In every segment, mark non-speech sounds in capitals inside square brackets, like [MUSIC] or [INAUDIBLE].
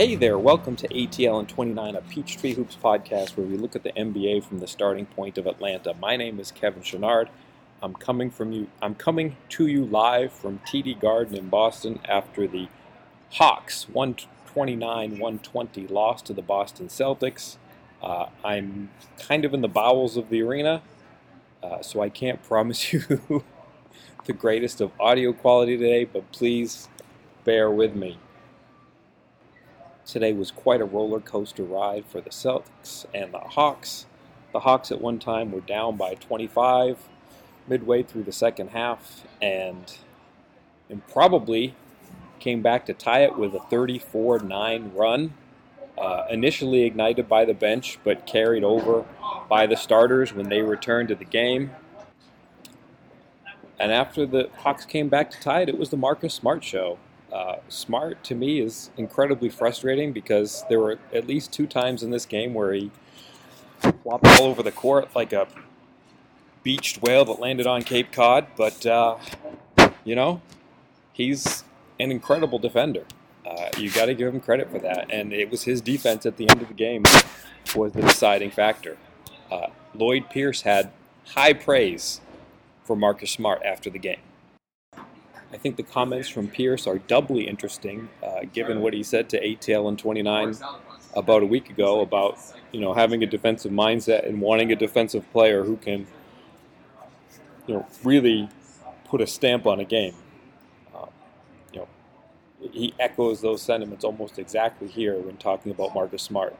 Hey there, welcome to ATL and 29, a Peachtree Hoops podcast where we look at the NBA from the starting point of Atlanta. My name is Kevin Chouinard. I'm coming from you. I'm coming to you live from TD Garden in Boston after the Hawks 129-120 loss to the Boston Celtics. Uh, I'm kind of in the bowels of the arena, uh, so I can't [LAUGHS] promise you [LAUGHS] the greatest of audio quality today, but please bear with me. Today was quite a roller coaster ride for the Celtics and the Hawks. The Hawks at one time were down by 25 midway through the second half and, and probably came back to tie it with a 34 9 run. Uh, initially ignited by the bench, but carried over by the starters when they returned to the game. And after the Hawks came back to tie it, it was the Marcus Smart show. Uh, Smart to me is incredibly frustrating because there were at least two times in this game where he flopped all over the court like a beached whale that landed on Cape Cod. But uh, you know, he's an incredible defender. Uh, you got to give him credit for that, and it was his defense at the end of the game was the deciding factor. Uh, Lloyd Pierce had high praise for Marcus Smart after the game. I think the comments from Pierce are doubly interesting, uh, given what he said to ATL and 29 about a week ago about you know having a defensive mindset and wanting a defensive player who can you know really put a stamp on a game. Uh, you know, he echoes those sentiments almost exactly here when talking about Marcus Smart.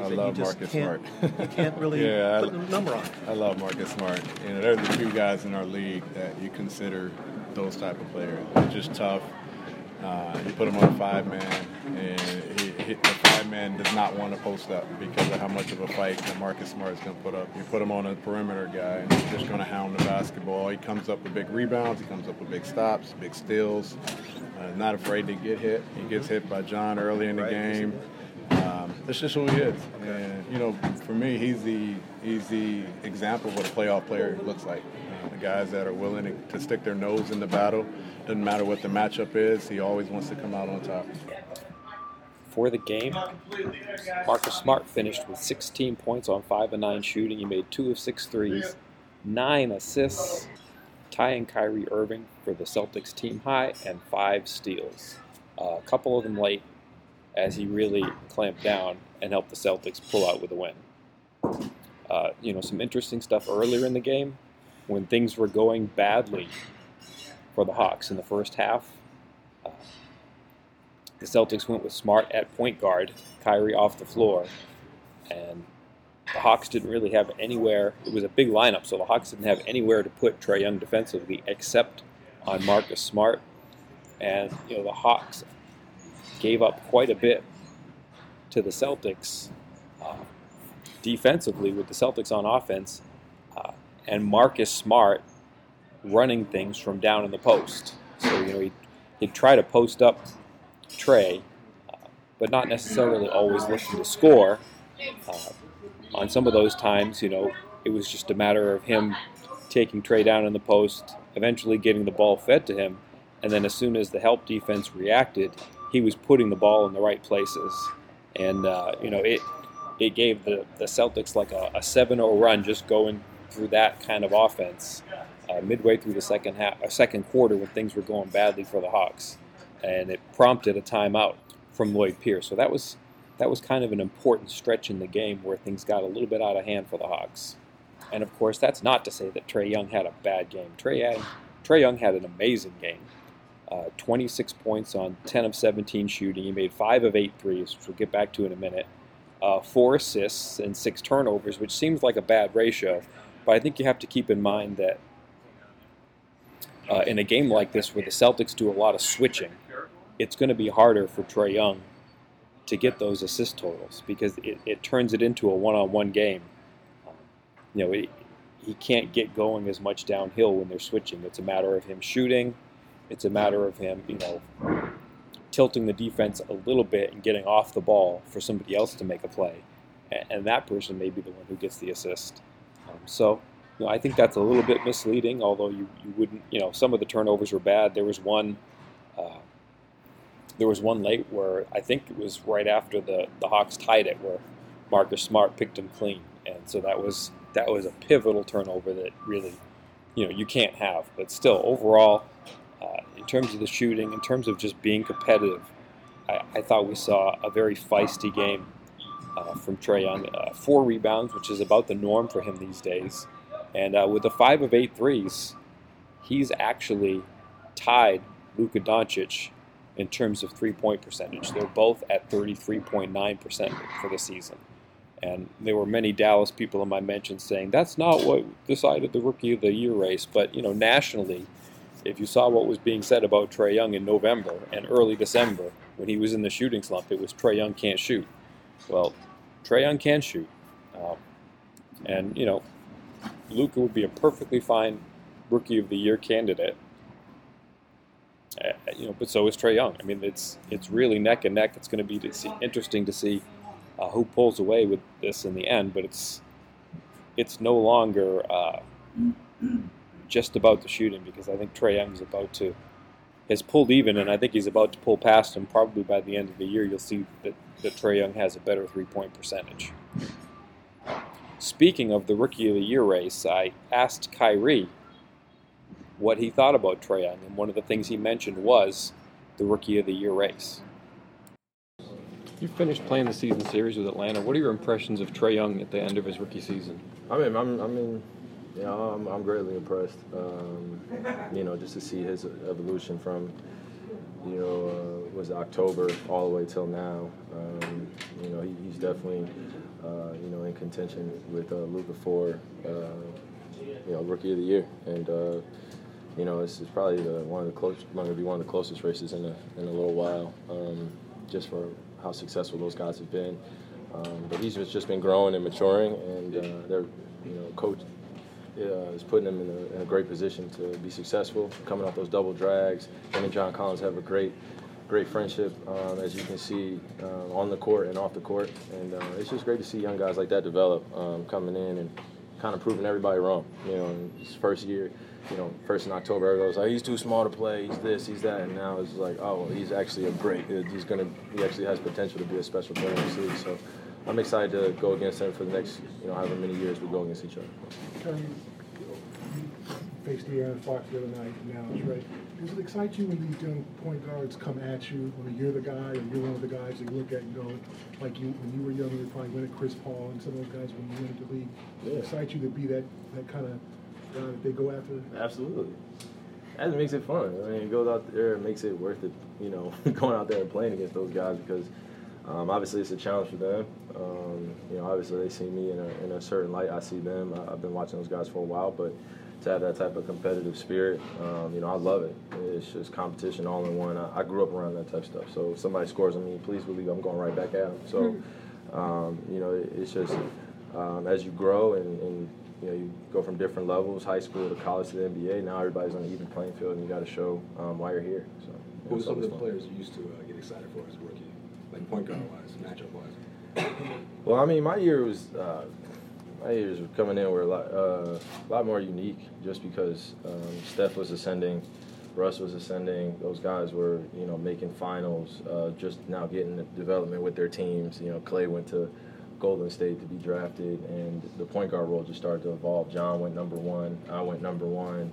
I love Marcus Smart. you can't [LAUGHS] really yeah, put a number on it. I love Marcus Smart. You know, they're the two guys in our league that you consider those type of players. They're just tough. Uh, you put him on a five man, and he, he, the five man does not want to post up because of how much of a fight that Marcus Smart is going to put up. You put him on a perimeter guy, and he's just going to hound the basketball. He comes up with big rebounds, he comes up with big stops, big steals. Uh, not afraid to get hit. He gets hit by John early in the game. That's just who he is. And you know, for me, he's the he's the example of what a playoff player looks like. Uh, the guys that are willing to, stick their nose in the battle. Doesn't matter what the matchup is. He always wants to come out on top. For the game, Marcus Smart finished with 16 points on 5 and 9 shooting. He made 2 of 6 threes, 9 assists, tying Kyrie Irving for the Celtics team high, and 5 steals. Uh, a couple of them late as he really clamped down and helped the Celtics pull out with a win. Uh, you know, some interesting stuff earlier in the game when things were going badly for the Hawks in the first half. Uh, the Celtics went with Smart at point guard, Kyrie off the floor, and the Hawks didn't really have anywhere. It was a big lineup, so the Hawks didn't have anywhere to put Trae Young defensively except on Marcus Smart. And you know the Hawks gave up quite a bit to the Celtics uh, defensively with the Celtics on offense, uh, and Marcus Smart running things from down in the post. So you know he'd, he'd try to post up Trae, uh, but not necessarily always looking to score. Uh, on some of those times, you know, it was just a matter of him taking Trae down in the post, eventually getting the ball fed to him, and then as soon as the help defense reacted, he was putting the ball in the right places. And uh, you know, it it gave the, the Celtics like a, a 7-0 run just going through that kind of offense uh, midway through the second half, a second quarter when things were going badly for the Hawks, and it prompted a timeout from Lloyd Pierce. So that was that was kind of an important stretch in the game where things got a little bit out of hand for the Hawks. And of course, that's not to say that Trae Young had a bad game. Trae Trae Young had an amazing game. Uh, 26 points on 10 of 17 shooting. He made 5 of eight threes, which we'll get back to in a minute. Uh, 4 assists and 6 turnovers, which seems like a bad ratio. But I think you have to keep in mind that uh, in a game like this where the Celtics do a lot of switching, it's going to be harder for Trae Young to get those assist totals because it, it turns it into a one-on-one game. You know, it, he can't get going as much downhill when they're switching. It's a matter of him shooting. It's a matter of him, you know, tilting the defense a little bit and getting off the ball for somebody else to make a play, and, that person may be the one who gets the assist. Um, so, you know, I think that's a little bit misleading. Although you, you wouldn't, you know, some of the turnovers were bad. There was one. Uh, there was one late where I think it was right after the, the Hawks tied it where Marcus Smart picked him clean. And so that was that was a pivotal turnover that really, you know, you can't have. But still, overall, uh, in terms of the shooting, in terms of just being competitive, I, I thought we saw a very feisty game uh, from Trae Young. Uh, four rebounds, which is about the norm for him these days. And uh, with the five of eight threes, he's actually tied Luka Doncic in terms of three point percentage. They're both at 33.9% for the season. And there were many Dallas people in my mentions saying that's not what decided the rookie of the year race. But, you know, nationally, if you saw what was being said about Trae Young in November and early December when he was in the shooting slump, it was Trae Young can't shoot. Well, Trae Young can shoot. Um, and, you know, Luka would be a perfectly fine rookie of the year candidate. Uh, you know, but so is Trae Young. I mean, it's it's really neck and neck. It's going to be to see, interesting to see uh, who pulls away with this in the end. But it's it's no longer uh, just about the shooting because I think Trae Young's about to has pulled even, and I think he's about to pull past him. Probably by the end of the year, you'll see that that Trae Young has a better three point percentage. Speaking of the Rookie of the Year race, I asked Kyrie what he thought about Trae Young, and one of the things he mentioned was the Rookie of the Year race. You finished playing the season series with Atlanta. What are your impressions of Trae Young at the end of his rookie season? I mean, I'm, I mean, know, I'm, I'm greatly impressed. Um, you know, just to see his evolution from, you know, uh, was October all the way till now. Um, you know, he, he's definitely, uh, you know, in contention with uh, Luka for, uh, you know, rookie of the year, and uh, you know, this is probably the, one of the close, going to be one of the closest races in a in a little while, um, just for how successful those guys have been. Um, but he's just, just been growing and maturing, and uh, they're, you know, coach uh, is putting him in a, in a, great position to be successful. Coming off those double drags, him and John Collins have a great, great friendship, um, as you can see uh, on the court and off the court, and uh, it's just great to see young guys like that develop, um, coming in and kind of proving everybody wrong. You know, his first year you know, first in October, everybody was like, he's too small to play, he's this, he's that, and now it's like, oh, well, he's actually a great, he's gonna, he actually has potential to be a special player in league. So I'm excited to go against them for the next, you know, however many years we go against each other. Terry, you faced De'Aaron Fox the other night now, it's right? Does it excite you when these young point guards come at you, or you're the guy, or you're one of the guys that you look at and go, like you when you were young, you probably went at Chris Paul and some of those guys when you went into the league. Does it excite you to be that, that kind of guy that they go after? Absolutely. That makes it fun. I mean, it goes out there and makes it worth it, you know, [LAUGHS] going out there and playing against those guys because um, obviously it's a challenge for them. Um, you know, obviously they see me in a, in a certain light. I see them. I, have been watching those guys for a while, but to have that type of competitive spirit, um, you know, I love it. It's just competition all in one. I, I, grew up around that type of stuff. So if somebody scores on me, please believe I'm going right back at them. So, um, you know, it, it's just um, as you grow and, and you know, you go from different levels, high school to college to the NBA. Now everybody's on an even playing field, and you got to show um, why you're here. So, who's some of the players you used to uh, get excited for as a rookie, like point guard wise, matchup wise? Well, I mean, my year was uh, my years were coming in were a lot, uh, a lot more unique, just because um, Steph was ascending. Russ was ascending. Those guys were, you know, making finals. Uh, just now getting the development with their teams. You know, Klay went to Golden State to be drafted, and the point guard role just started to evolve. John went number one, I went number one.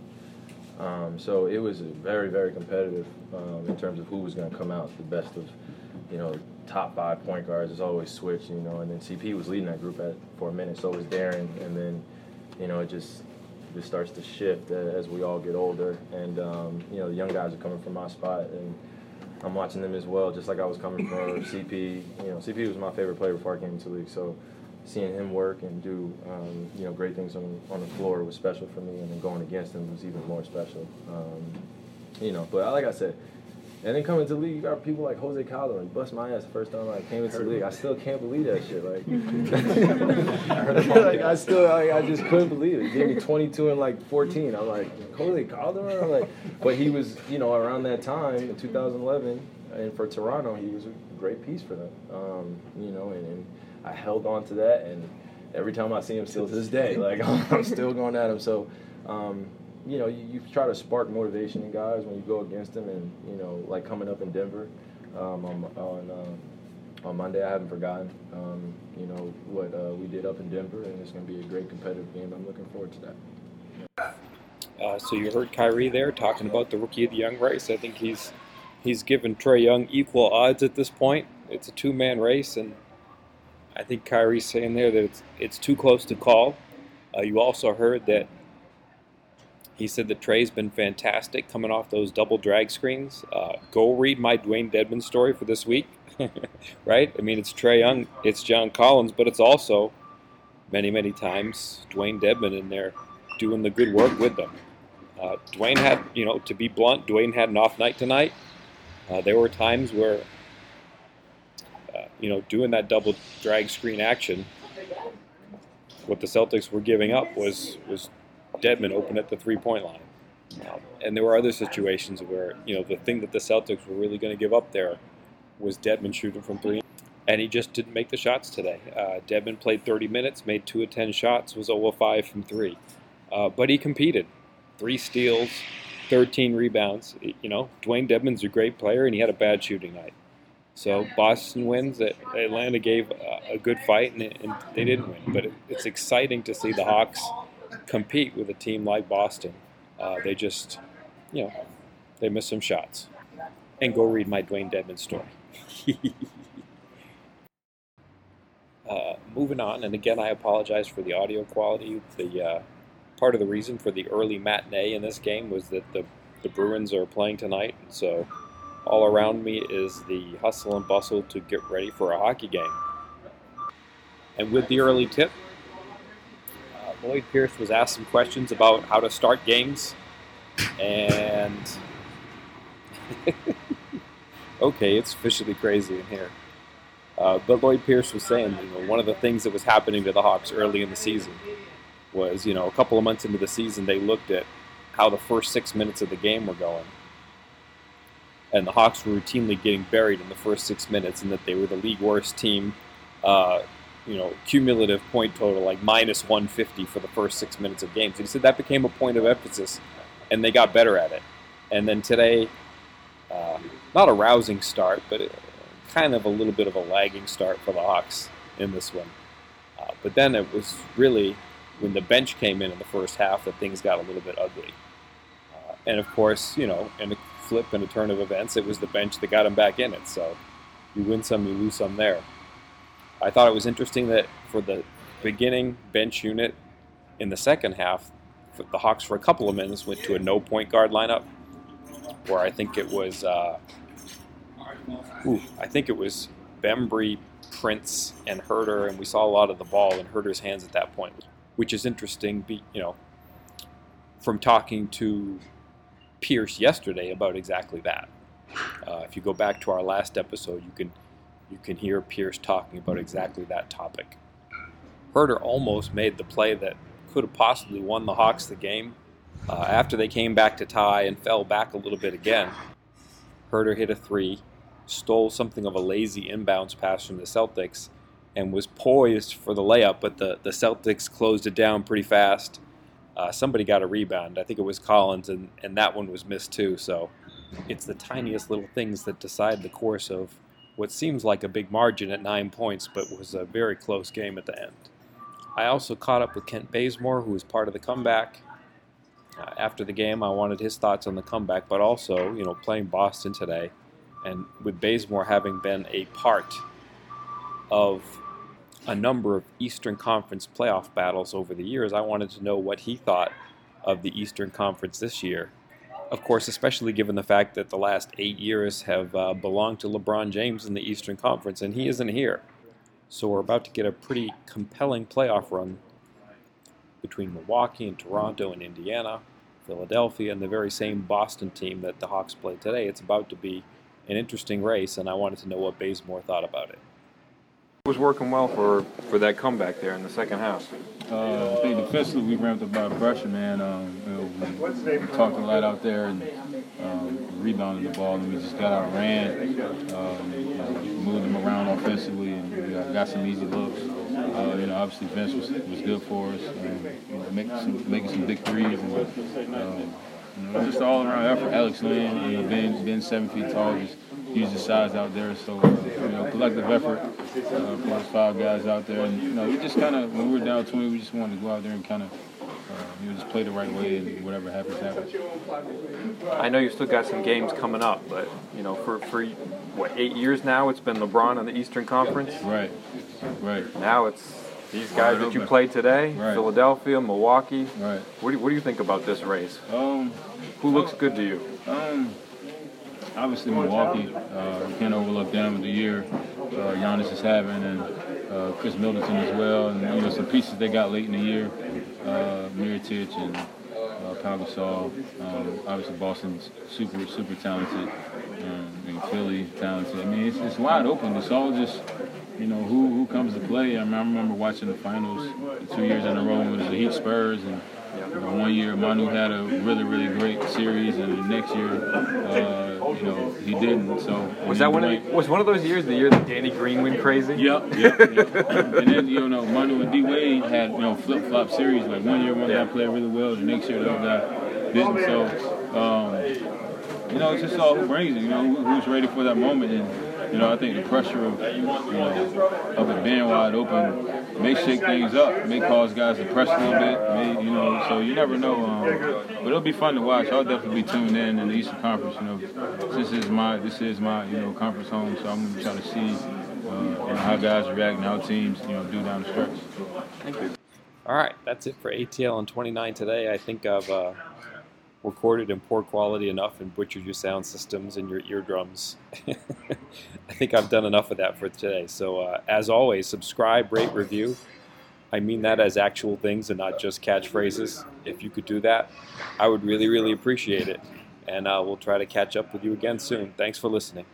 Um, so it was very, very competitive um, in terms of who was going to come out the best of, you know, top five point guards. It's always switched, you know, and then CP was leading that group at, for a minute. So was De'Aaron, and then, you know, it just just starts to shift as we all get older, and um, you know, the young guys are coming from my spot, and I'm watching them as well, just like I was coming from [COUGHS] CP. You know, CP was my favorite player before I came into the league, so seeing him work and do um, you know great things on on the floor was special for me, and then going against him was even more special. Um, you know, but like I said, and then coming to the league, you got people like Jose Calderon. Bust my ass the first time I came into the league. I still can't believe that shit. Like, [LAUGHS] like I still, like, I just couldn't believe it. He gave me 22 and like 14. I'm like, Jose Calderon. I'm like, but he was, you know, around that time in 2011, and for Toronto, he was a great piece for them. Um, you know, and, and I held on to that, and every time I see him, still to this day, like [LAUGHS] I'm still going at him. So. Um, you know, you, you, try to spark motivation in guys when you go against them, and you know, like coming up in Denver, um, on on, um, on Monday. I haven't forgotten, um, you know, what uh, we did up in Denver, and it's going to be a great competitive game. I'm looking forward to that. Uh, so you heard Kyrie there talking about the rookie of the young race. I think he's he's given Trae Young equal odds at this point. It's a two-man race, and I think Kyrie's saying there that it's it's too close to call. Uh, you also heard that he said that Trae's been fantastic coming off those double drag screens. Uh, go read my Dewayne Dedmon story for this week, [LAUGHS] right? I mean, it's Trae Young, it's John Collins, but it's also many, many times Dewayne Dedmon in there doing the good work with them. Uh, Dewayne had, you know, to be blunt, Dewayne had an off night tonight. Uh, there were times where, uh, you know, doing that double drag screen action, what the Celtics were giving up was was Dedmon open at the three point line. Um, and there were other situations where, you know, the thing that the Celtics were really going to give up there was Dedmon shooting from three. And he just didn't make the shots today. Uh, Dedmon played 30 minutes, made two of 10 shots, was 0 5 from three. Uh, but he competed. Three steals, 13 rebounds. You know, Dewayne Dedmon's a great player, and he had a bad shooting night. So Boston wins. Atlanta gave a good fight, and, they didn't win. But it, it's exciting to see the Hawks compete with a team like Boston. Uh, they just, you know, they miss some shots. And go read my Dewayne Dedmon story. [LAUGHS] uh, moving on, and again, I apologize for the audio quality. The uh, part of the reason for the early matinee in this game was that the the Bruins are playing tonight, and so all around me is the hustle and bustle to get ready for a hockey game. And with the early tip, Lloyd Pierce was asked some questions about how to start games, and [LAUGHS] okay, it's officially crazy in here. Uh, but Lloyd Pierce was saying, you know, one of the things that was happening to the Hawks early in the season was, you know, a couple of months into the season, they looked at how the first six minutes of the game were going, and the Hawks were routinely getting buried in the first six minutes, and that they were the league worst team. Uh, you know, cumulative point total like minus 150 for the first six minutes of games. And he said that became a point of emphasis, and they got better at it. And then today, uh, not a rousing start, but kind of a little bit of a lagging start for the Hawks in this one. Uh, but then it was really when the bench came in in the first half that things got a little bit ugly. Uh, and of course, you know, in a flip and a turn of events, it was the bench that got him back in it. So you win some, you lose some there. I thought it was interesting that for the beginning bench unit in the second half, the Hawks for a couple of minutes went to a no point guard lineup, where I think it was, uh, ooh, I think it was Bembry, Prince, and Huerter, and we saw a lot of the ball in Huerter's hands at that point, which is interesting. Be, you know, from talking to Pierce yesterday about exactly that. Uh, if you go back to our last episode, you can you can hear Pierce talking about exactly that topic. Huerter almost made the play that could have possibly won the Hawks the game. Uh, after they came back to tie and fell back a little bit again, Huerter hit a three, stole something of a lazy inbounds pass from the Celtics, and was poised for the layup, but the, the Celtics closed it down pretty fast. Uh, somebody got a rebound. I think it was Collins, and, and that one was missed too. So it's the tiniest little things that decide the course of what seems like a big margin at nine points, but was a very close game at the end. I also caught up with Kent Bazemore, who was part of the comeback. Uh, after the game, I wanted his thoughts on the comeback, but also, you know, playing Boston today, and with Bazemore having been a part of a number of Eastern Conference playoff battles over the years, I wanted to know what he thought of the Eastern Conference this year of course, especially given the fact that the last eight years have uh, belonged to LeBron James in the Eastern Conference, and he isn't here. So we're about to get a pretty compelling playoff run between Milwaukee and Toronto and Indiana, Philadelphia, and the very same Boston team that the Hawks played today. It's about to be an interesting race, and I wanted to know what Bazemore thought about it. It was working well for, for that comeback there in the second half. Uh, I think defensively we ramped up our pressure, man. Um, you know, we, we, talked a lot out there and um, rebounded the ball, and we just got our ran, um, you know, moved them around offensively, and we got, got some easy looks. Uh, you know, obviously Vince was, was good for us, um, you know, making some making some big threes, and um, you know, just all around effort. Alex Len, you know, being being seven feet tall, just use the size out there. So uh, you know, collective effort uh, for those five guys out there, and you know, we just kind of when we were down 20, we just wanted to go out there and kind of. Uh, you know, just play the right way, and whatever happens, happens. I know you still got some games coming up, but you know, for for what eight years now, it's been LeBron in the Eastern Conference. Right, right. Now it's these guys that you played today, Right. Philadelphia, Milwaukee. Right. What do, you, what do you think about this race? Um, Who looks good to you? Um, obviously Milwaukee. Uh, you can't overlook them. With the year uh, Giannis is having, and uh, Khris Middleton as well, and you know some pieces they got late in the year. Uh, Mirotic and uh, Pau Gasol. Um, obviously Boston's super super talented. Um, and Philly talented. I mean, it's, it's wide open. It's all just you know who who comes to play. I, mean, I remember watching the finals two years in a row when it was the Heat Spurs and. One year Manu had a really, really great series, and the next year, uh, you know, he didn't. So Was that one of the, was one of those years the year that Danny Green went crazy? Yep, yep, yep. and then you know, Manu and D Wade had you know flip flop series. Like one year one guy played really well, the next year the other guy didn't. So um, you know, it's just all who brings it. You know, who's ready for that moment. And you know, I think the pressure of you know of it being wide open may shake things up, may cause guys to press a little bit. May, you know, so you never know. Um, but it'll be fun to watch. I'll definitely be tuned in in the Eastern Conference. You know, this is my this is my you know conference home, so I'm gonna try to see uh, you know, how guys react and how teams you know do down the stretch. Thank you. All right, that's it for ATL on 29 today. I think I've uh, recorded in poor quality enough and butchered your sound systems and your eardrums. [LAUGHS] I think I've done enough of that for today. So, uh, as always, subscribe, rate, review. I mean that as actual things and not just catchphrases. If you could do that, I would really, really appreciate it. And uh, we'll try to catch up with you again soon. Thanks for listening.